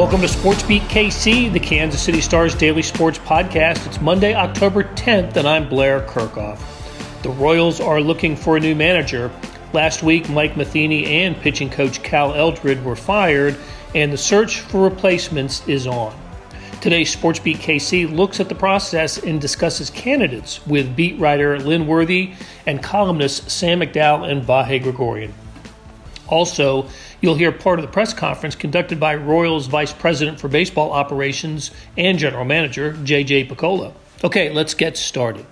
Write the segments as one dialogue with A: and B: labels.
A: Welcome to SportsBeat KC, the Kansas City Stars daily sports podcast. It's Monday, October 10th, and I'm Blair Kerkhoff. The Royals are looking for a new manager. Last week, Mike Matheny and pitching coach Cal Eldred were fired, and the search for replacements is on. Today's SportsBeat KC looks at the process and discusses candidates with beat writer Lynn Worthy and columnists Sam McDowell and Vahe Gregorian. Also, you'll hear part of the press conference conducted by Royals Vice President for Baseball Operations and General Manager JJ Picollo. Okay, let's get started.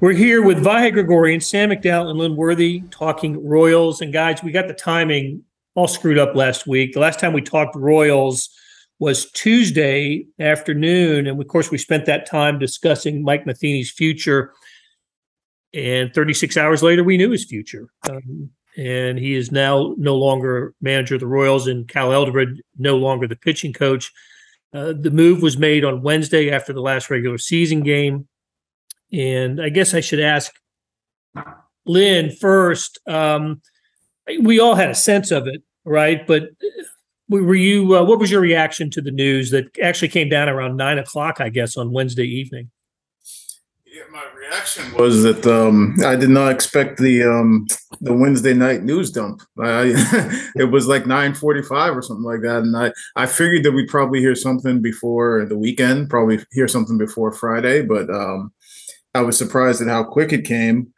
A: We're here with Vahe Gregorian, Sam McDowell, and Lynn Worthy talking Royals. And guys, we got the timing all screwed up last week. The last time we talked Royals was Tuesday afternoon. And of course, we spent that time discussing Mike Matheny's future. And 36 hours later, we knew his future. Um, and he is now no longer manager of the Royals, and Cal Eldred no longer the pitching coach. Uh, the move was made on Wednesday after the last regular season game, and I guess I should ask Lynn first. Um, we all had a sense of it, right? But uh, were you? Uh, what was your reaction to the news that actually came down around nine o'clock? I guess on Wednesday evening.
B: Yeah, my reaction was that um, I did not expect the um, the Wednesday night news dump. I, it was like nine forty five or something like that, and I I figured that we'd probably hear something before the weekend, probably hear something before Friday, but um, I was surprised at how quick it came.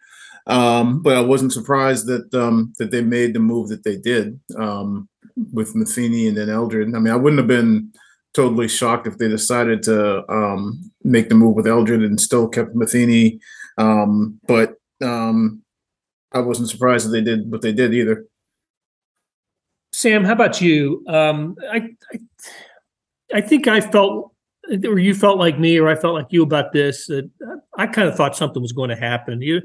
B: Um, but I wasn't surprised that um, that they made the move that they did um, with Matheny and then Eldred. I mean, I wouldn't have been totally shocked if they decided to um, make the move with Eldred and still kept Matheny. Um, but um, I wasn't surprised that they did what they did either.
A: Sam, how about you? Um, I, I, I think I felt, or you felt like me, or I felt like you about this. That I kind of thought something was going to happen. You,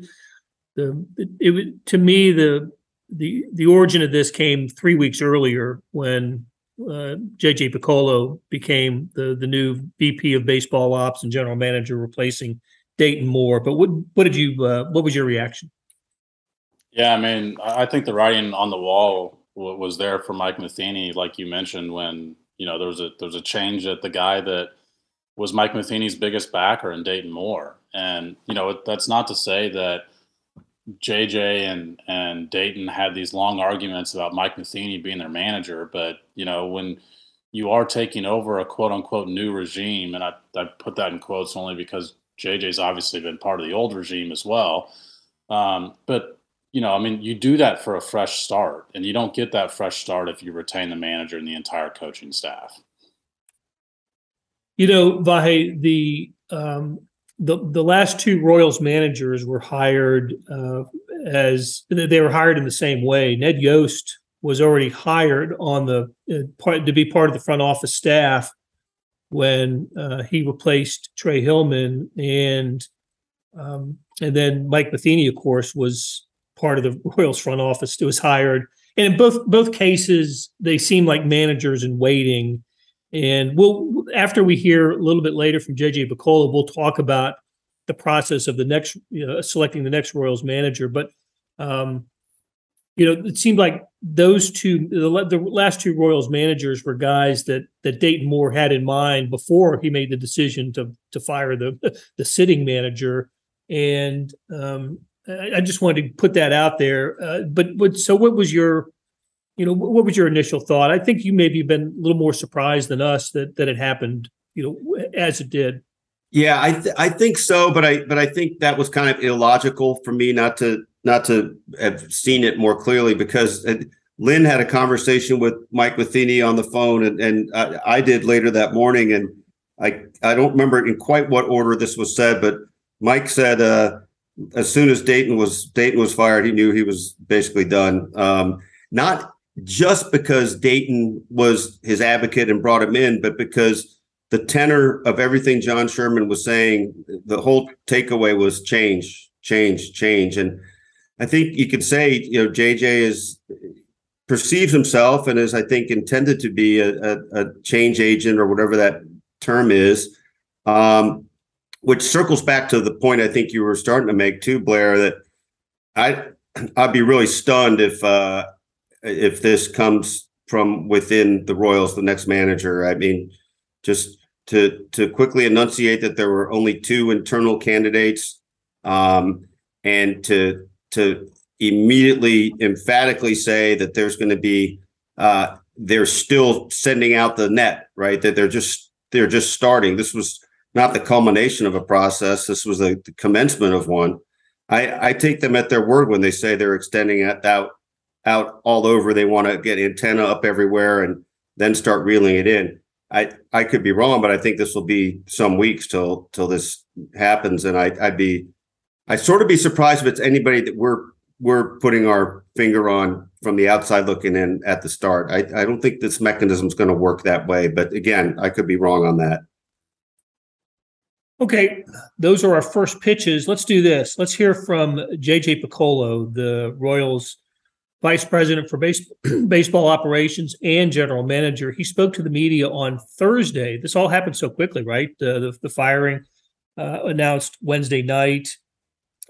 A: the it, it to me the the the origin of this came three weeks earlier when uh, JJ Picollo became the the new VP of baseball ops and general manager, replacing Dayton Moore. But what what did you uh, what was your reaction?
C: Yeah, I mean, I think the writing on the wall was there for Mike Matheny, like you mentioned, when you know there was a there was a change at the guy that was Mike Matheny's biggest backer in Dayton Moore, and you know that's not to say that JJ and and Dayton had these long arguments about Mike Matheny being their manager, but you know when you are taking over a quote unquote new regime, and I, I put that in quotes only because JJ's obviously been part of the old regime as well. Um, but you know, I mean, you do that for a fresh start, and you don't get that fresh start if you retain the manager and the entire coaching staff.
A: You know, Vahe, the um, the the last two Royals managers were hired uh, as they were hired in the same way. Ned Yost was already hired on the uh, part to be part of the front office staff when uh, he replaced Trey Hillman, and um, and then Mike Matheny, of course, was part of the Royals front office. To was hired, and in both both cases, they seem like managers in waiting and we'll after we hear a little bit later from JJ Picollo, we'll talk about the process of the next you know, selecting the next Royals manager. But um, you know, it seemed like those two, the, the last two Royals managers were guys that that Dayton Moore had in mind before he made the decision to to fire the the sitting manager. And um, I, I, just wanted to put that out there. Uh, but but so, what was your you know, what was your initial thought? I think you maybe been a little more surprised than us that that it happened, you know, as it did.
D: Yeah, I th- I think so, but I but I think that was kind of illogical for me not to not to have seen it more clearly because it, Lynn had a conversation with Mike Matheny on the phone, and and I, I did later that morning, and I I don't remember in quite what order this was said, but Mike said uh, as soon as Dayton was Dayton was fired, he knew he was basically done. Um, not just because Dayton was his advocate and brought him in, but because the tenor of everything John Sherman was saying, the whole takeaway was change, change, change. And I think you could say, you know, JJ is perceives himself and is, I think, intended to be a, a, a change agent or whatever that term is. Um, which circles back to the point I think you were starting to make too, Blair, that I I'd be really stunned if uh, if this comes from within the Royals, the next manager. I mean, just to to quickly enunciate that there were only two internal candidates, um, and to to immediately emphatically say that there's going to be uh, they're still sending out the net, right? That they're just they're just starting. This was not the culmination of a process. This was the, commencement of one. I, I take them at their word when they say they're extending it out out all over. They want to get antenna up everywhere and then start reeling it in. I I could be wrong, but I think this will be some weeks till till this happens, and I I'd be I sort of be surprised if it's anybody that we're we're putting our finger on from the outside looking in at the start. I, I don't think this mechanism is going to work that way, but again, I could be wrong on that.
A: Okay, those are our first pitches. Let's do this. Let's hear from JJ Picollo, the Royals vice president for base, baseball operations and general manager. He spoke to the media on Thursday. This all happened so quickly, right? The the, the firing uh, announced Wednesday night,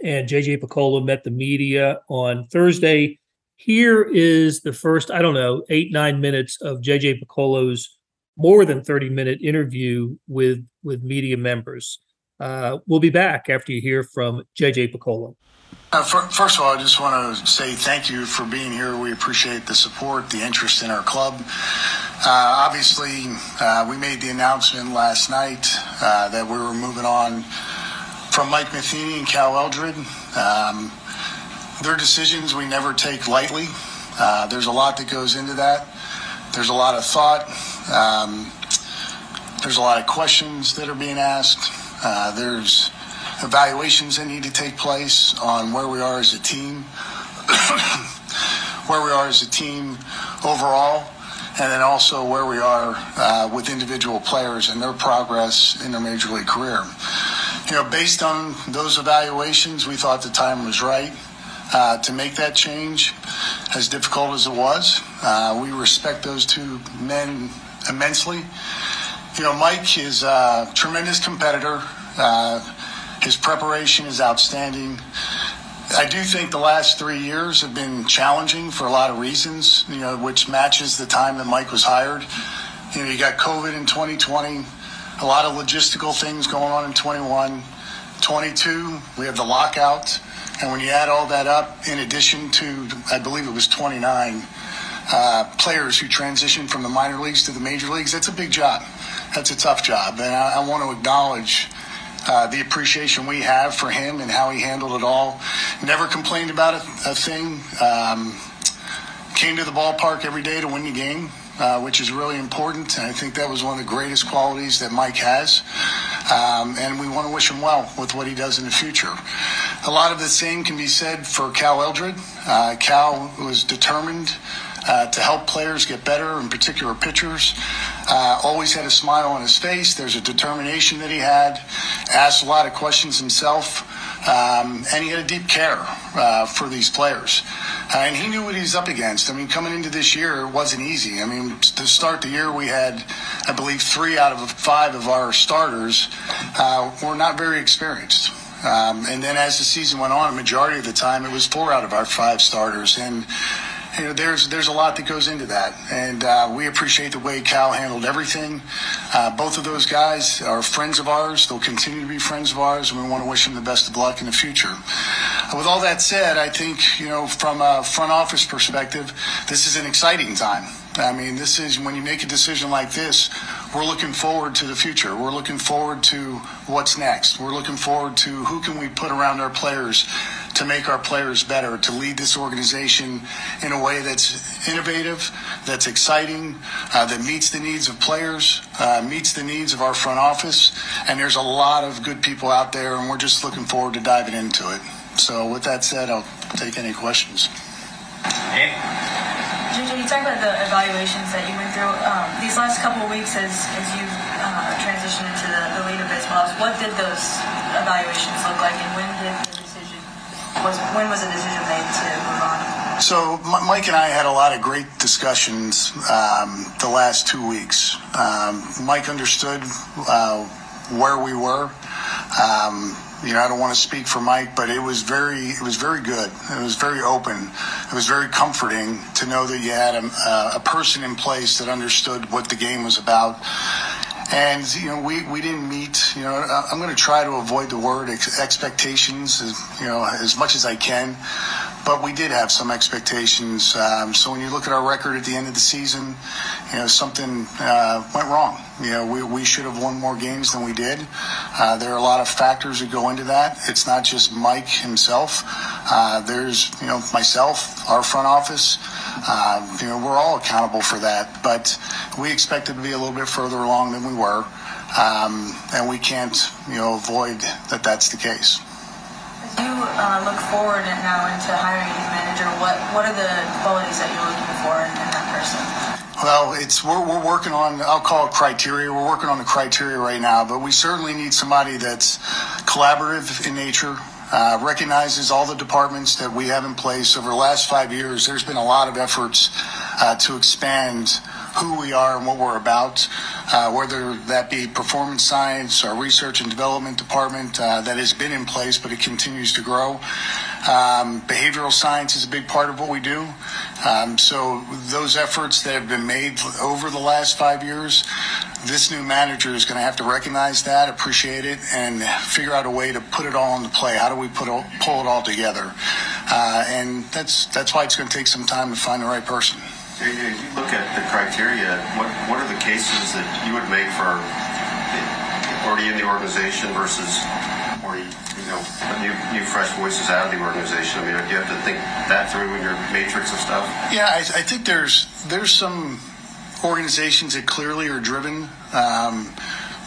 A: and JJ Picollo met the media on Thursday. Here is the first, I don't know, eight nine minutes of JJ Picollo's more than 30 minute interview with with media members. Uh, we'll be back after you hear from JJ Picollo.
E: Uh, for, first of all, I just want to say thank you for being here. We appreciate the support, the interest in our club. Uh, obviously, uh, we made the announcement last night uh, that we were moving on from Mike Matheny and Cal Eldred. Um, their decisions we never take lightly. Uh, there's a lot that goes into that. There's a lot of thought. Um, there's a lot of questions that are being asked. Uh, there's evaluations that need to take place on where we are as a team, where we are as a team overall, and then also where we are uh, with individual players and their progress in their major league career. You know, based on those evaluations, we thought the time was right uh, to make that change, as difficult as it was. Uh, we respect those two men immensely. You know, Mike is a tremendous competitor. Uh, his preparation is outstanding. I do think the last three years have been challenging for a lot of reasons, you know, which matches the time that Mike was hired. You know, you got COVID in 2020, a lot of logistical things going on in 21. 22, we have the lockout. And when you add all that up, in addition to, I believe it was 29 uh, players who transitioned from the minor leagues to the major leagues, that's a big job. That's a tough job. And I, I want to acknowledge uh, the appreciation we have for him and how he handled it all. Never complained about a, thing. Um, came to the ballpark every day to win the game. Uh, which is really important. And I think that was one of the greatest qualities that Mike has. Um, and we want to wish him well with what he does in the future. A lot of the same can be said for Cal Eldred. Uh, Cal was determined uh, to help players get better, in particular pitchers. Uh, always had a smile on his face. There's a determination that he had. Asked a lot of questions himself. Um, and he had a deep care uh, for these players. Uh, and he knew what he was up against. I mean, coming into this year, it wasn't easy. I mean, to start the year, we had, I believe, three out of five of our starters uh, were not very experienced. Um, and then as the season went on, a majority of the time, it was four out of our five starters. And you know, there's there's a lot that goes into that, and uh, we appreciate the way Cal handled everything. Uh, both of those guys are friends of ours; they'll continue to be friends of ours, and we want to wish them the best of luck in the future. Uh, with all that said, I think you know, from a front office perspective, this is an exciting time. I mean, this is when you make a decision like this, we're looking forward to the future. We're looking forward to what's next. We're looking forward to who can we put around our players to make our players better, to lead this organization in a way that's innovative, that's exciting, uh, that meets the needs of players, uh, meets the needs of our front office. And there's a lot of good people out there, and we're just looking forward to diving into it. So, with that said, I'll take any questions.
F: JJ, you talked about the evaluations that you went through um, these last couple of weeks as, as you uh, transitioned into the, the lead of baseball. What did those evaluations look like, and when did the decision was when was the decision made to move on?
E: So Mike and I had a lot of great discussions um, the last two weeks. Um, Mike understood uh, where we were. Um, you know, I don't want to speak for Mike, but it was very, it was very good. It was very open. It was very comforting to know that you had a, a person in place that understood what the game was about. And you know, we, we didn't meet. You know, I'm going to try to avoid the word ex- expectations, you know, as much as I can but we did have some expectations. Um, so when you look at our record at the end of the season, you know something uh, went wrong. You know we, we should have won more games than we did. Uh, there are a lot of factors that go into that. It's not just Mike himself. Uh, there's you know myself, our front office. Uh, you know we're all accountable for that. But we expected to be a little bit further along than we were, um, and we can't you know avoid that that's the case As
F: you uh, look forward now into hiring a manager, what what are the qualities that you're looking for in, in that person?
E: Well, it's we're, we're working on I'll call it criteria. We're working on the criteria right now, but we certainly need somebody that's collaborative in nature, uh, recognizes all the departments that we have in place over the last five years. There's been a lot of efforts uh, to expand who we are and what we're about, uh, whether that be performance science, our research and development department uh, that has been in place, but it continues to grow. Um, behavioral science is a big part of what we do. Um, so those efforts that have been made over the last five years, this new manager is going to have to recognize that, appreciate it, and figure out a way to put it all into play. How do we put pull it all together? Uh, and that's that's why it's going to take some time to find the right person.
G: If you look at the criteria, what, what are the cases that you would make for already in the organization versus already, you know, new, new fresh voices out of the organization? I mean, do you have to think that through in your matrix of stuff?
E: Yeah, I, I think there's there's some organizations that clearly are driven um,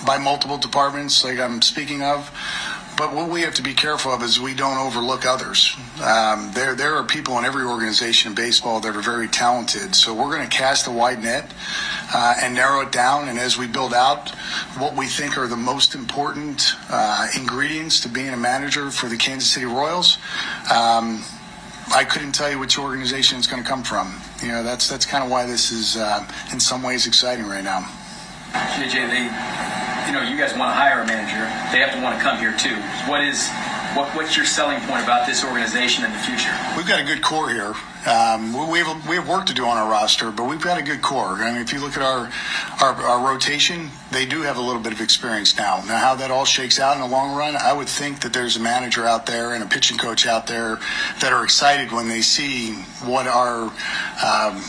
E: by multiple departments, like I'm speaking of. But what we have to be careful of is we don't overlook others. Um, there, there are people in every organization in baseball that are very talented. So we're going to cast a wide net uh, and narrow it down. And as we build out what we think are the most important uh, ingredients to being a manager for the Kansas City Royals, um, I couldn't tell you which organization it's going to come from. You know, that's that's kind of why this is uh, in some ways exciting right now.
H: JJ, they you know, you guys want to hire a manager, they have to want to come here too. What is what, what's your selling point about this organization in the future?
E: We've got a good core here. Um, we, have, we have work to do on our roster, but we've got a good core. I mean, if you look at our, our, our rotation, they do have a little bit of experience now. Now, how that all shakes out in the long run, I would think that there's a manager out there and a pitching coach out there that are excited when they see what our um,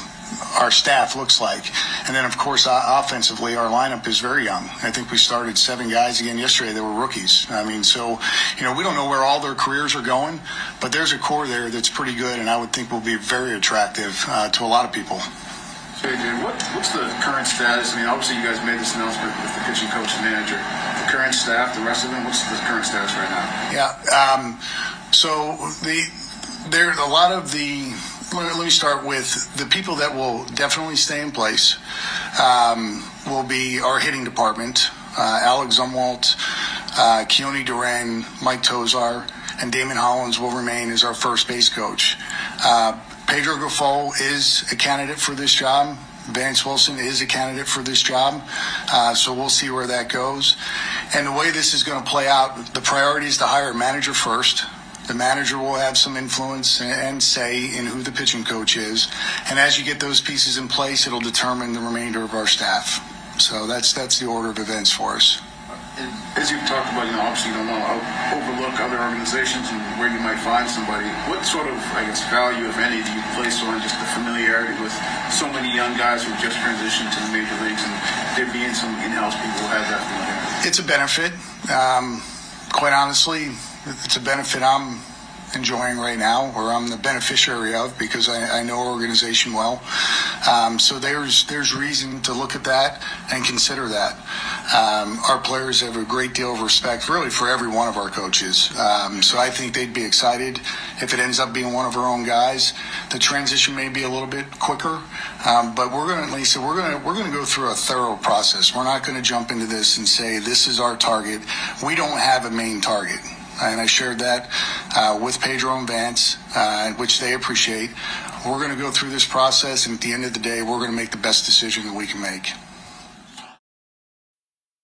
E: our staff looks like. And then, of course, offensively, our lineup is very young. I think we started seven guys again yesterday that were rookies. I mean, so, you know, we don't know where all their careers are going, but there's a core there that's pretty good, and I would think will be very attractive uh, to a lot of people.
I: JJ, what, what's the current status? I mean, obviously, you guys made this announcement with the pitching coach and manager. The current staff, the rest of them, what's the current status right now?
E: Yeah. Um, so the there a lot of the let me start with the people that will definitely stay in place. Um, will be our hitting department. Uh, Alex Zumwalt, uh, Keoni DeRenne, Mike Tosar, and Damon Hollins will remain as our first base coach. Uh, Pedro Grifol is a candidate for this job. Vance Wilson is a candidate for this job. Uh, so we'll see where that goes. And the way this is going to play out, the priority is to hire a manager first. The manager will have some influence and say in who the pitching coach is. And as you get those pieces in place, it'll determine the remainder of our staff. So that's that's the order of events for us.
I: As you've talked about, you know, obviously you don't want to overlook other organizations and where you might find somebody. What sort of, I guess, value, if any, do you place on just the familiarity with so many young guys who just transitioned to the major leagues and there being some in-house people who have that familiarity?
E: It's a benefit. Um, quite honestly, it's a benefit I'm enjoying right now, or I'm the beneficiary of, because I, I know our organization well. Um, so there's there's reason to look at that and consider that. Um, our players have a great deal of respect, really, for every one of our coaches. Um, so I think they'd be excited if it ends up being one of our own guys. The transition may be a little bit quicker, um, but we're going to, Lisa, we're going to we're going to go through a thorough process. We're not going to jump into this and say this is our target. We don't have a main target and I shared that uh, with Pedro and Vance, uh, which they appreciate. We're going to go through this process, and at the end of the day, we're going to make the best decision that we can make.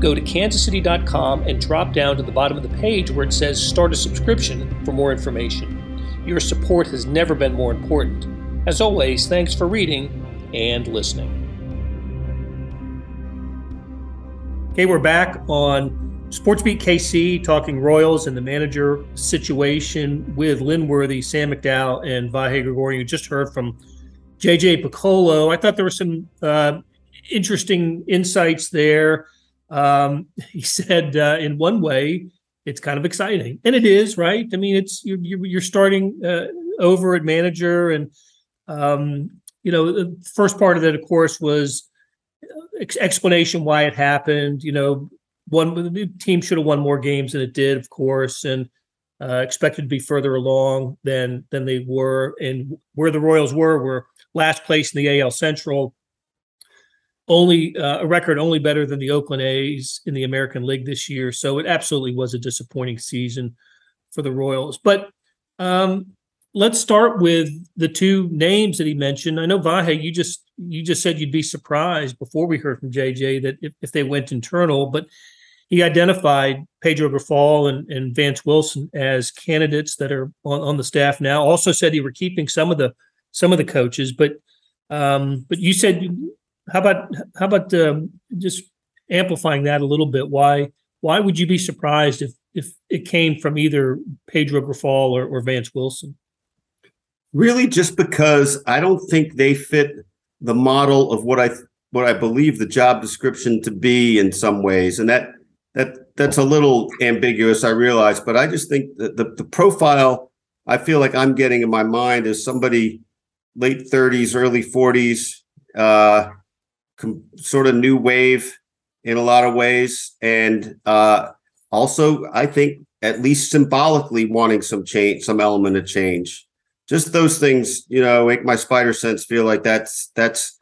A: go to kansascity.com and drop down to the bottom of the page where it says Start a Subscription for more information. Your support has never been more important. As always, thanks for reading and listening. Okay, we're back on SportsBeat KC talking Royals and the manager situation with Lynn Worthy, Sam McDowell, and Vahe Gregorian. You just heard from JJ Picollo. I thought there were some uh, interesting insights there. Um, he said, uh, in one way, it's kind of exciting, and it is, right? I mean, it's you're you're starting uh, over at manager, and um, you know, the first part of it, of course, was uh, explanation why it happened. You know, one the team should have won more games than it did, of course, and uh, expected to be further along than than they were. And where the Royals were were last place in the AL Central, only uh, a record only better than the Oakland A's in the American League this year. So it absolutely was a disappointing season for the Royals. But um, let's start with the two names that he mentioned. I know Vahe, you just you just said you'd be surprised before we heard from JJ that if, if they went internal, but he identified Pedro Grifol and, and Vance Wilson as candidates that are on, on the staff now. Also said he were keeping some of the some of the coaches, but um, but you said how about how about um, just amplifying that a little bit? Why why would you be surprised if if it came from either Pedro Grifol or, or Vance Wilson?
D: Really, just because I don't think they fit the model of what I what I believe the job description to be in some ways, and that that that's a little ambiguous. I realize, but I just think that the the profile I feel like I'm getting in my mind is somebody late 30s, early 40s, uh, com- sort of new wave in a lot of ways, and uh, also I think at least symbolically wanting some change, some element of change. Just those things, you know, make my spider sense feel like that's that's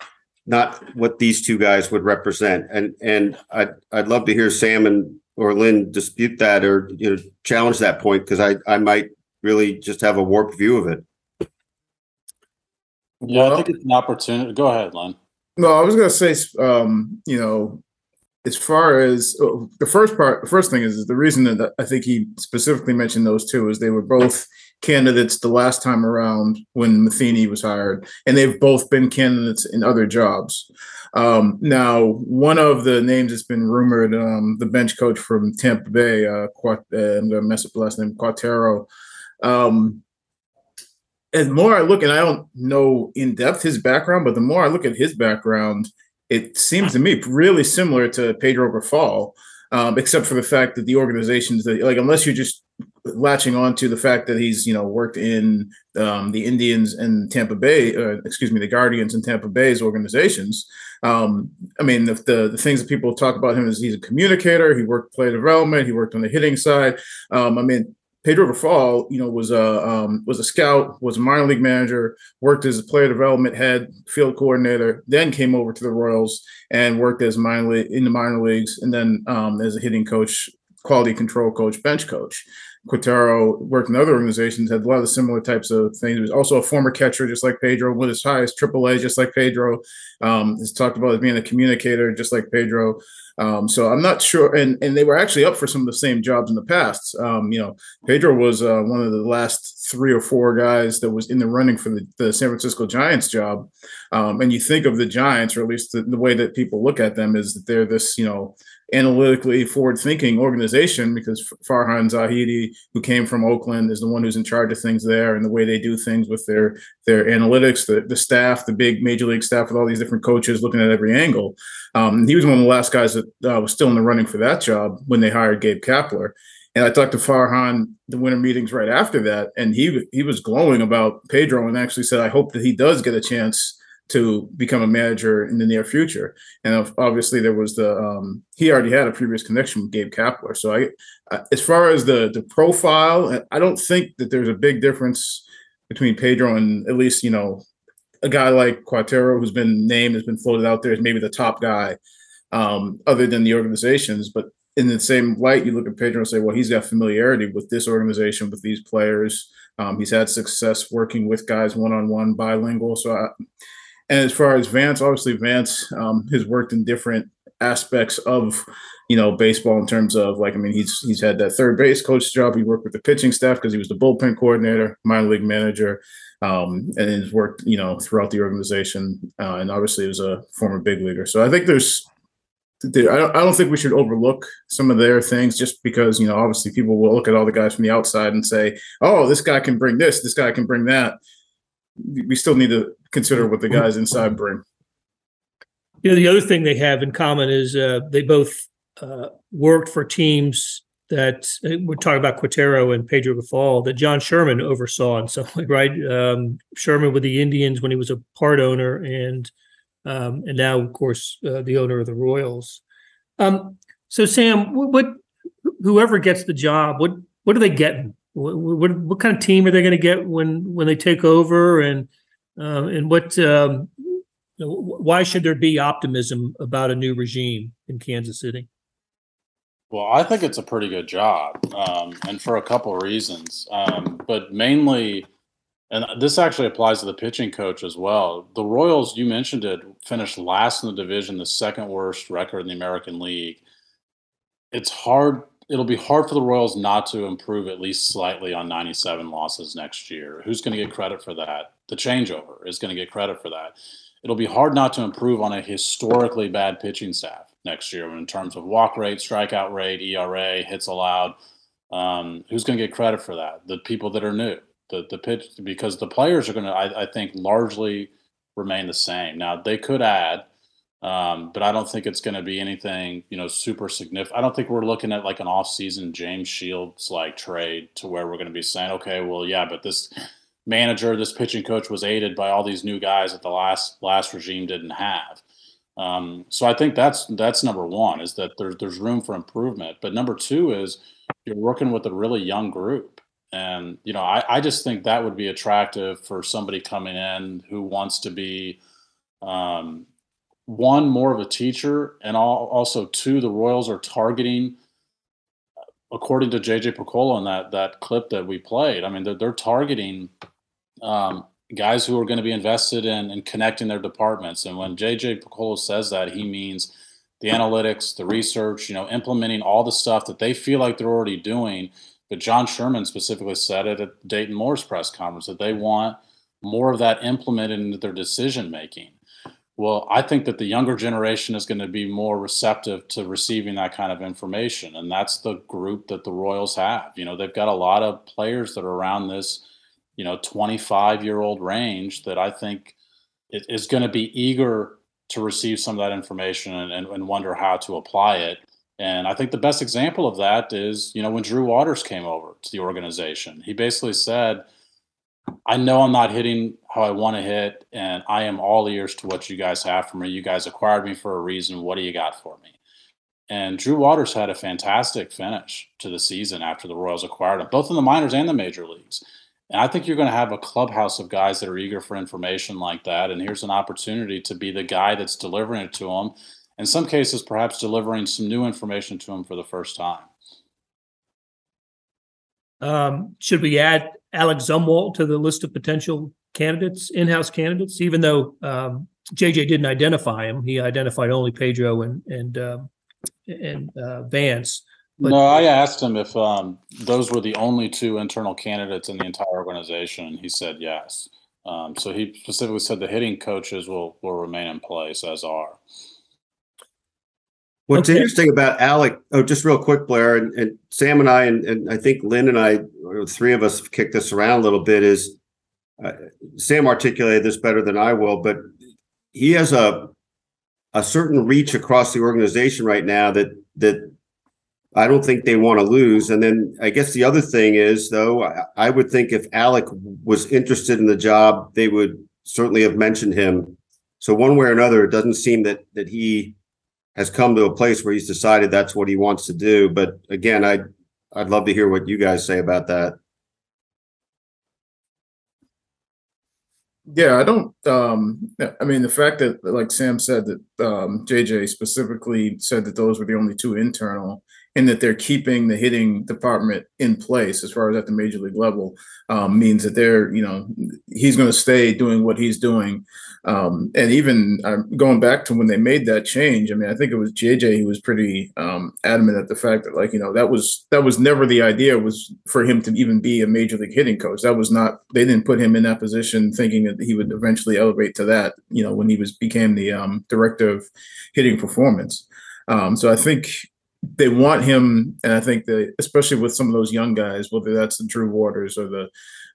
D: not what these two guys would represent. And and I'd I'd love to hear Sam and or Lynn dispute that or you know challenge that point because I I might really just have a warped view of it.
C: Yeah, well, I think it's an opportunity. Go ahead, Lynn.
B: No, I was going to say, um, you know, as far as uh, the first part, the first thing is, is the reason that I think he specifically mentioned those two is they were both candidates the last time around when Matheny was hired, and they've both been candidates in other jobs. Um, now, one of the names that's been rumored, um, the bench coach from Tampa Bay, uh, Quat, uh, I'm going to mess up the last name, Quatraro. Um, and more I look, and I don't know in depth his background, but the more I look at his background, it seems to me really similar to Pedro Grifol, um, except for the fact that the organizations that like unless you're just latching on to the fact that he's you know worked in um, the Indians and Tampa Bay, uh, excuse me, the Guardians and Tampa Bay's organizations. Um, I mean, the, the, the things that people talk about him is he's a communicator. He worked player development. He worked on the hitting side. Um, I mean, Pedro Grifol, you know, was a um, was a scout, was a minor league manager, worked as a player development head, field coordinator, then came over to the Royals and worked as minor league, in the minor leagues, and then um, as a hitting coach, quality control coach, bench coach. Quatraro worked in other organizations, had a lot of similar types of things. He was also a former catcher, just like Pedro, went as high as AAA, just like Pedro. Um, he's talked about as being a communicator, just like Pedro. Um, so I'm not sure, and and they were actually up for some of the same jobs in the past. Um, you know, Pedro was uh, one of the last three or four guys that was in the running for the, the San Francisco Giants job. Um, and you think of the Giants, or at least the, the, way that people look at them, is that they're this, you know, analytically forward thinking organization because Farhan Zaidi, who came from Oakland, is the one who's in charge of things there and the way they do things with their their analytics, the, the staff, the big major league staff with all these different coaches looking at every angle. Um, he was one of the last guys that uh, was still in the running for that job when they hired Gabe Kapler. And I talked to Farhan the winter meetings right after that, and he he was glowing about Pedro and actually said, "I hope that he does get a chance to become a manager in the near future. And obviously, there was the um, he already had a previous connection with Gabe Kapler. So I, as far as the the profile, I don't think that there's a big difference between Pedro and at least you know a guy like Quatraro who's been named has been floated out there as maybe the top guy, um, other than the organizations. But in the same light, you look at Pedro and say, well, he's got familiarity with this organization, with these players. Um, he's had success working with guys one on one, bilingual. So I, and as far as Vance, obviously Vance um, has worked in different aspects of you know baseball in terms of like I mean he's he's had that third base coach job. He worked with the pitching staff because he was the bullpen coordinator, minor league manager, um, and he's worked you know throughout the organization. Uh, and obviously he was a former big leaguer. So I think there's I don't, I don't think we should overlook some of their things just because you know obviously people will look at all the guys from the outside and say oh this guy can bring this this guy can bring that we still need to consider what the guys inside bring.
A: You know, the other thing they have in common is uh, they both uh, worked for teams that uh, we're talking about Quatraro and Pedro Grifol that John Sherman oversaw in some way, right? Um, Sherman with the Indians when he was a part owner, and um, and now, of course, uh, the owner of the Royals. Um, so, Sam, what, what, whoever gets the job, what what are they getting? What, what, what kind of team are they going to get when when they take over, and uh, and what um, why should there be optimism about a new regime in Kansas City?
C: Well, I think it's a pretty good job, um, and for a couple of reasons, um, but mainly, and this actually applies to the pitching coach as well. The Royals, you mentioned it, finished last in the division, the second worst record in the American League. It's hard it'll be hard for the Royals not to improve at least slightly on 97 losses next year. Who's going to get credit for that? The changeover is going to get credit for that. It'll be hard not to improve on a historically bad pitching staff next year in terms of walk rate, strikeout rate, ERA, hits allowed. Um, who's going to get credit for that? The people that are new, the the pitch, because the players are going to, I, I think, largely remain the same. Now they could add um, but I don't think it's going to be anything, you know, super significant. I don't think we're looking at like an off-season James Shields like trade to where we're going to be saying, okay, well, yeah, but this manager, this pitching coach was aided by all these new guys that the last last regime didn't have. Um, so I think that's that's number one is that there's there's room for improvement. But number two is you're working with a really young group. And, you know, I, I just think that would be attractive for somebody coming in who wants to be um, one more of a teacher, and also two, the Royals are targeting, according to JJ Picollo in that that clip that we played. I mean, they're, they're targeting um, guys who are going to be invested in, in connecting their departments. And when JJ Picollo says that, he means the analytics, the research, you know, implementing all the stuff that they feel like they're already doing. But John Sherman specifically said it at Dayton Moore's press conference that they want more of that implemented into their decision making. Well, I think that the younger generation is going to be more receptive to receiving that kind of information. And that's the group that the Royals have. You know, they've got a lot of players that are around this, you know, 25 year old range that I think is going to be eager to receive some of that information and, and, and wonder how to apply it. And I think the best example of that is, you know, when Drew Waters came over to the organization, he basically said, I know I'm not hitting how I want to hit, and I am all ears to what you guys have for me. You guys acquired me for a reason. What do you got for me? And Drew Waters had a fantastic finish to the season after the Royals acquired him, both in the minors and the major leagues. And I think you're going to have a clubhouse of guys that are eager for information like that. And here's an opportunity to be the guy that's delivering it to them. In some cases, perhaps delivering some new information to them for the first time.
A: Um, should we add Alex Zumwalt to the list of potential candidates, in-house candidates? Even though um, JJ didn't identify him, he identified only Pedro and and uh, and uh, Vance.
C: But, no, I asked him if um, those were the only two internal candidates in the entire organization, and he said yes. Um, so he specifically said the hitting coaches will will remain in place as are.
D: What's okay. interesting about Alec, oh, just real quick, Blair, and, and Sam and I, and, and, I think Lynn and I, three of us kicked this around a little bit, is uh, Sam articulated this better than I will, but he has a a certain reach across the organization right now that that I don't think they want to lose. And then I guess the other thing is, though, I, I would think if Alec was interested in the job, they would certainly have mentioned him. So one way or another, it doesn't seem that that he has come to a place where he's decided that's what he wants to do. But again, I I'd, I'd love to hear what you guys say about that.
B: Yeah, I don't. Um, I mean, the fact that, like Sam said, that um, JJ specifically said that those were the only two internal, and that they're keeping the hitting department in place as far as at the major league level, um, means that they're, you know, he's going to stay doing what he's doing. Um, and even uh, going back to when they made that change, I mean, I think it was JJ who was pretty um, adamant at the fact that, like, you know, that was that was never the idea was for him to even be a major league hitting coach. That was not they didn't put him in that position thinking that he would eventually elevate to that. You know, when he was became the um, director of hitting performance. Um, so I think they want him, and I think that especially with some of those young guys, whether that's the Drew Waters or the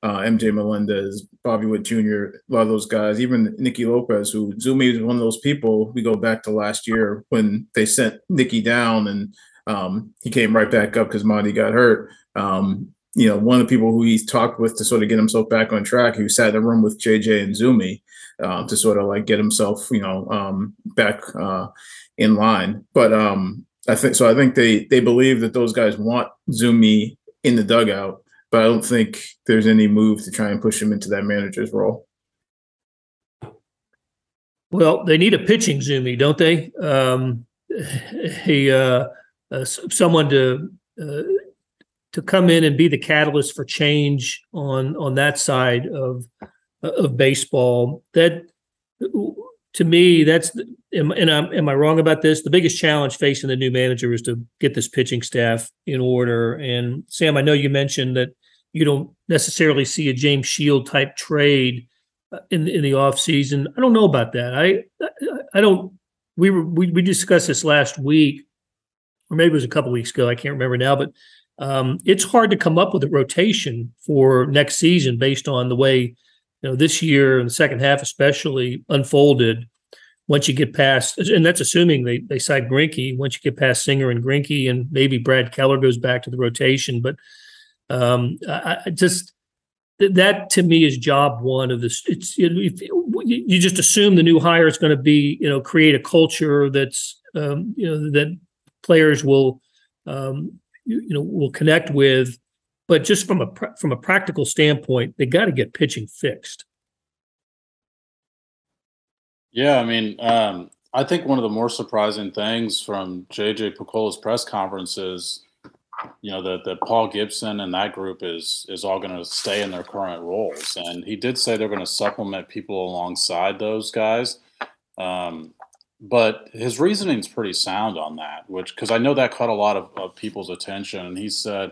B: uh, MJ Melendez, Bobby Witt Jr., a lot of those guys, even Nicky Lopez, who Zumi is one of those people. We go back to last year when they sent Nicky down and um, he came right back up because Monty got hurt. Um, you know, one of the people who he's talked with to sort of get himself back on track, who sat in a room with JJ and Zumi uh, to sort of like get himself, you know, um, back uh, in line. But um, I think so. I think they they believe that those guys want Zumi in the dugout but I don't think there's any move to try and push him into that manager's role.
A: Well, they need a pitching Zumi, don't they? Um, he, uh, uh, someone to uh, to come in and be the catalyst for change on on that side of of baseball. That to me, that's am, and I'm, am I wrong about this? The biggest challenge facing the new manager is to get this pitching staff in order. And Sam, I know you mentioned that you don't necessarily see a James Shield type trade uh, in in the off season. I don't know about that. I I don't. We were we, we discussed this last week, or maybe it was a couple weeks ago. I can't remember now, but um, it's hard to come up with a rotation for next season based on the way you know this year and the second half especially unfolded. Once you get past, and that's assuming they they side Greinke. Once you get past Singer and Greinke, and maybe Brad Keller goes back to the rotation, but um, I, I just that to me is job one of this. It's you just assume the new hire is going to be, you know, create a culture that's, um, you know, that players will, um, you, you, know, will connect with. But just from a from a practical standpoint, they got to get pitching fixed.
C: Yeah, I mean, um, I think one of the more surprising things from JJ Picollo's press conference is you know that that Paul Gibson and that group is is all going to stay in their current roles, and he did say they're going to supplement people alongside those guys. Um, but his reasoning is pretty sound on that, which because I know that caught a lot of, of people's attention, and he said,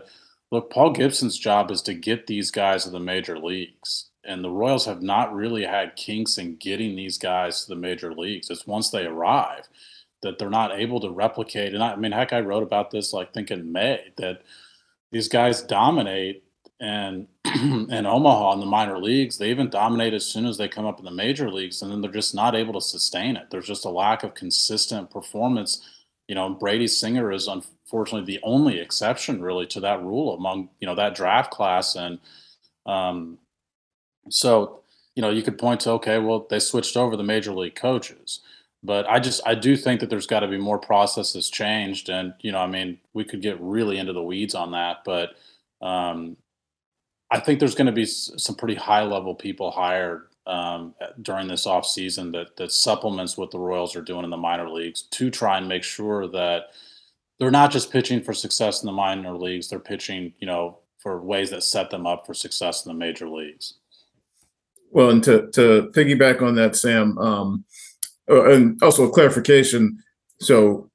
C: "Look, Paul Gibson's job is to get these guys to the major leagues." And the Royals have not really had kinks in getting these guys to the major leagues. It's once they arrive that they're not able to replicate. And I, I mean, heck, I wrote about this like think in May that these guys dominate and in Omaha in the minor leagues, they even dominate as soon as they come up in the major leagues, and then they're just not able to sustain it. There's just a lack of consistent performance. You know, Brady Singer is unfortunately the only exception really to that rule among you know that draft class, and um, so you know you could point to okay, well they switched over the major league coaches. But I just I do think that there's got to be more processes changed, and you know, I mean, we could get really into the weeds on that, but um, I think there's going to be some pretty high level people hired um, during this off season that that supplements what the Royals are doing in the minor leagues to try and make sure that they're not just pitching for success in the minor leagues; they're pitching, you know, for ways that set them up for success in the major leagues.
B: Well, and to to piggyback on that, Sam. Um, uh, and also a clarification. So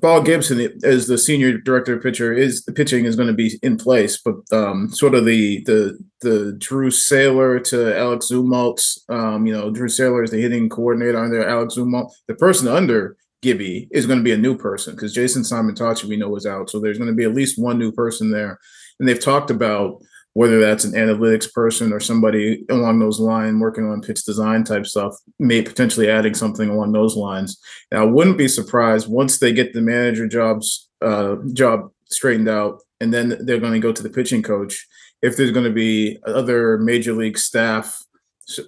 B: Paul Gibson as the senior director of pitcher is the pitching is going to be in place, but um, sort of the the the Drew Saylor to Alex Zumwalt, um, you know, Drew Saylor is the hitting coordinator under Alex Zumwalt. The person under Gibby is going to be a new person because Jason Simontacchi we know is out. So there's going to be at least one new person there. And they've talked about whether that's an analytics person or somebody along those lines working on pitch design type stuff, may potentially adding something along those lines. Now, I wouldn't be surprised once they get the manager jobs uh, job straightened out, and then they're going to go to the pitching coach. If there's going to be other major league staff,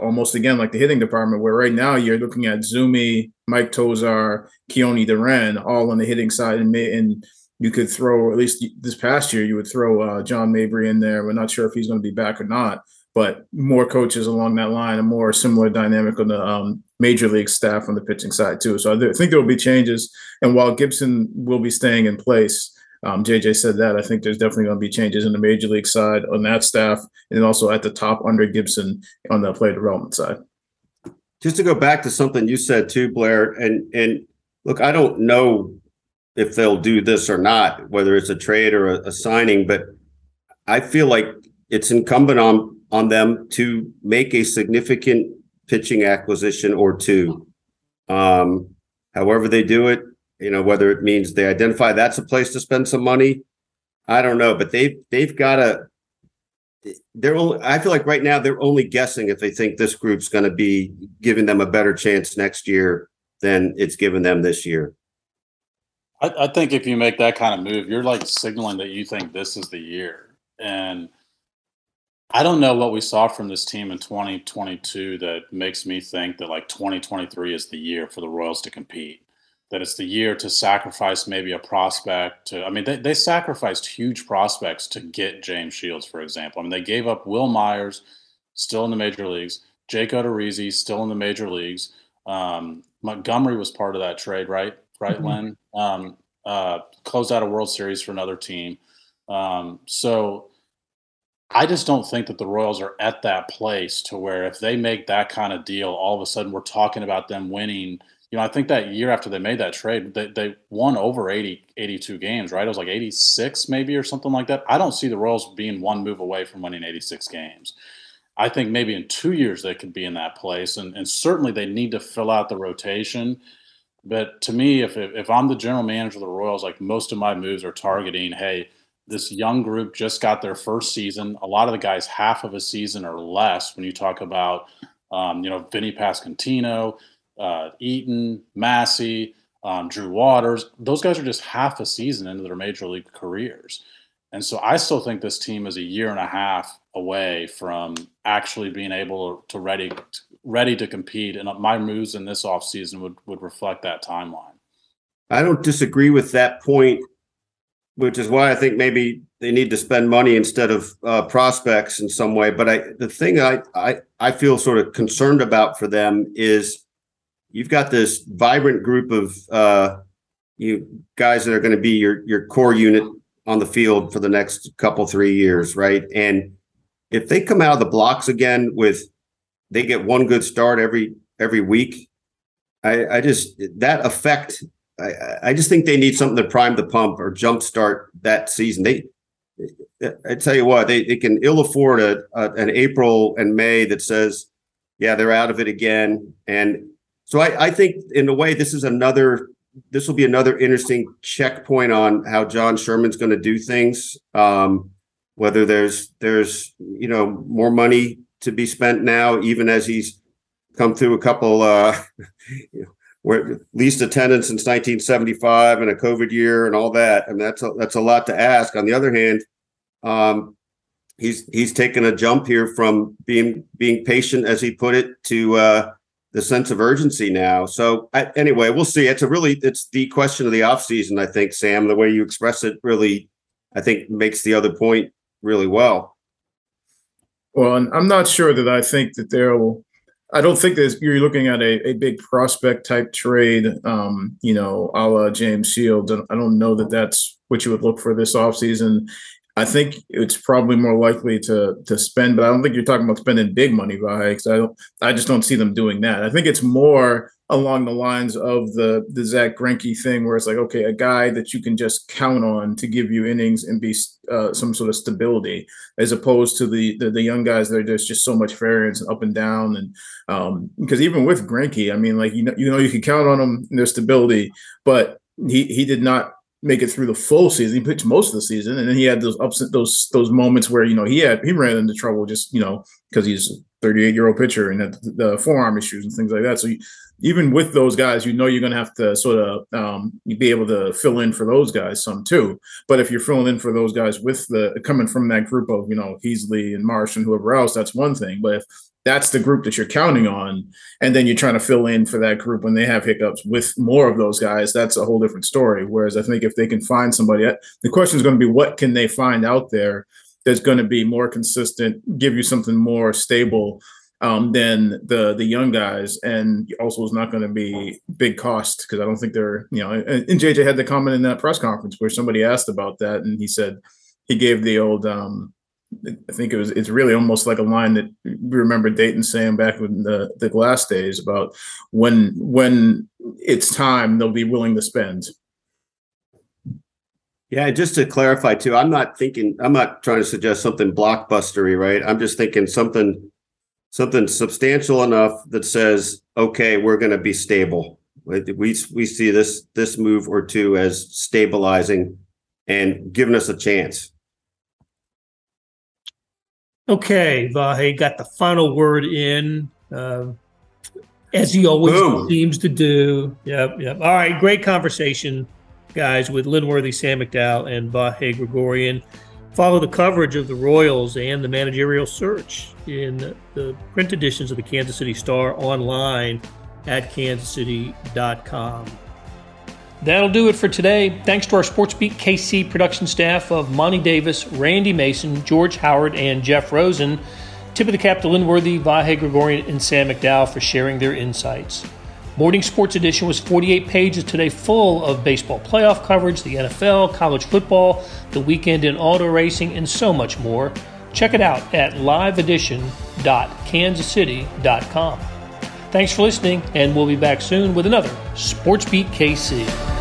B: almost again like the hitting department, where right now you're looking at Zumi, Mike Tosar, Keoni DeRenne, all on the hitting side, and, and you could throw at least this past year you would throw uh, John Mabry in there. We're not sure if he's going to be back or not, but more coaches along that line, a more similar dynamic on the um, major league staff on the pitching side too. So I think there will be changes, and while Gibson will be staying in place. Um, JJ said that. I think there's definitely going to be changes in the major league side on that staff, and also at the top under Gibson on the player development side.
D: Just to go back to something you said too, Blair, and and look, I don't know if they'll do this or not, whether it's a trade or a, a signing. But I feel like it's incumbent on on them to make a significant pitching acquisition or two. Um, however they do it, you know, whether it means they identify that's a place to spend some money, I don't know, but they've they've got to. They're only. I feel like right now they're only guessing if they think this group's going to be giving them a better chance next year than it's given them this year.
C: I, I think if you make that kind of move, you're like signaling that you think this is the year. And I don't know what we saw from this team in 2022 that makes me think that like 2023 is the year for the Royals to compete. That it's the year to sacrifice maybe a prospect to I mean they, they sacrificed huge prospects to get James Shields, for example. I mean they gave up Wil Myers, still in the major leagues, Jake Odorizzi, still in the major leagues. Um, Montgomery was part of that trade, right? right, mm-hmm. Len? Um, uh, closed out a World Series for another team. Um, so I just don't think that the Royals are at that place to where if they make that kind of deal, all of a sudden we're talking about them winning. You know, I think that year after they made that trade, they, they won over 80, 82 games, right? It was like 86 maybe or something like that. I don't see the Royals being one move away from winning 86 games. I think maybe in two years they could be in that place. And, and certainly they need to fill out the rotation but to me, if, if I'm the general manager of the Royals, like most of my moves are targeting, hey, this young group just got their first season. A lot of the guys half of a season or less. When you talk about, um, you know, Vinny Pasquantino, uh, Eaton, Massey, um, Drew Waters, those guys are just half a season into their major league careers. And so I still think this team is a year and a half away from actually being able to ready ready to compete. And my moves in this offseason would would reflect that timeline.
D: I don't disagree with that point, which is why I think maybe they need to spend money instead of uh, prospects in some way. But I the thing I, I I feel sort of concerned about for them is you've got this vibrant group of uh, you guys that are going to be your your core unit on the field for the next couple three years, right? And if they come out of the blocks again with they get one good start every every week, I, I just that effect. I, I just think they need something to prime the pump or jumpstart that season. They, I tell you what, they, they can ill afford a, a an April and May that says, yeah, they're out of it again. And so I, I think in a way this is another this will be another interesting checkpoint on how John Sherman's going to do things. Um, whether there's there's you know more money to be spent now, even as he's come through a couple uh, where least attendance since 1975 and a COVID year and all that. I mean that's a, that's a lot to ask. On the other hand, um, he's he's taken a jump here from being being patient, as he put it, to uh, the sense of urgency now. So I, anyway, we'll see. It's a really it's the question of the offseason, I think, Sam. The way you express it really, I think, makes the other point really well.
B: Well, and I'm not sure that I think that there will. I don't think that you're looking at a, a big prospect type trade, um, you know, a la James Shields. I don't know that that's what you would look for this offseason. I think it's probably more likely to to spend, but I don't think you're talking about spending big money, because I don't. I just don't see them doing that. I think it's more along the lines of the the Zack Greinke thing, where it's like, okay, a guy that you can just count on to give you innings and be uh, some sort of stability, as opposed to the the, the young guys that there's just so much variance and up and down, and um, because even with Greinke, I mean, like you know, you know, you can count on him their stability, but he he did not make it through the full season. He pitched most of the season, and then he had those ups those those moments where you know he had he ran into trouble just you know because he's a 38 year old pitcher and had the forearm issues and things like that. So you, even with those guys, you know you're going to have to sort of um, be able to fill in for those guys some too. But if you're filling in for those guys with the coming from that group of you know Heasley and Marsh and whoever else, that's one thing. But if that's the group that you're counting on. And then you're trying to fill in for that group when they have hiccups with more of those guys that's a whole different story. Whereas i think if they can find somebody the question is going to be what can they find out there that's going to be more consistent give you something more stable um, than the the young guys. And also is not going to be big cost because i don't think they're you know and, and jj had the comment in that press conference where somebody asked about that and he said he gave the old um, I think it was it's really almost like a line that we remember Dayton saying back in the, the glass days about when when it's time they'll be willing to spend.
D: Yeah, just to clarify too, I'm not thinking I'm not trying to suggest something blockbustery, right? I'm just thinking something something substantial enough that says, okay, we're going to be stable. We we see this this move or two as stabilizing and giving us a chance.
A: Okay, Vahe got the final word in, uh, as he always Boom. seems to do. Yep, yep. All right, great conversation, guys, with Lynn Worthy, Sam McDowell, and Vahe Gregorian. Follow the coverage of the Royals and the managerial search in the print editions of the Kansas City Star online at kansascity.com. That'll do it for today. Thanks to our SportsBeat KC production staff of Monty Davis, Randy Mason, George Howard, and Jeff Rosen. Tip of the cap to Lynn Worthy, Vahe Gregorian, and Sam McDowell for sharing their insights. Morning Sports Edition was 48 pages today, full of baseball playoff coverage, the NFL, college football, the weekend in auto racing, and so much more. Check it out at liveedition.kansascity.com. Thanks for listening, and we'll be back soon with another SportsBeat KC.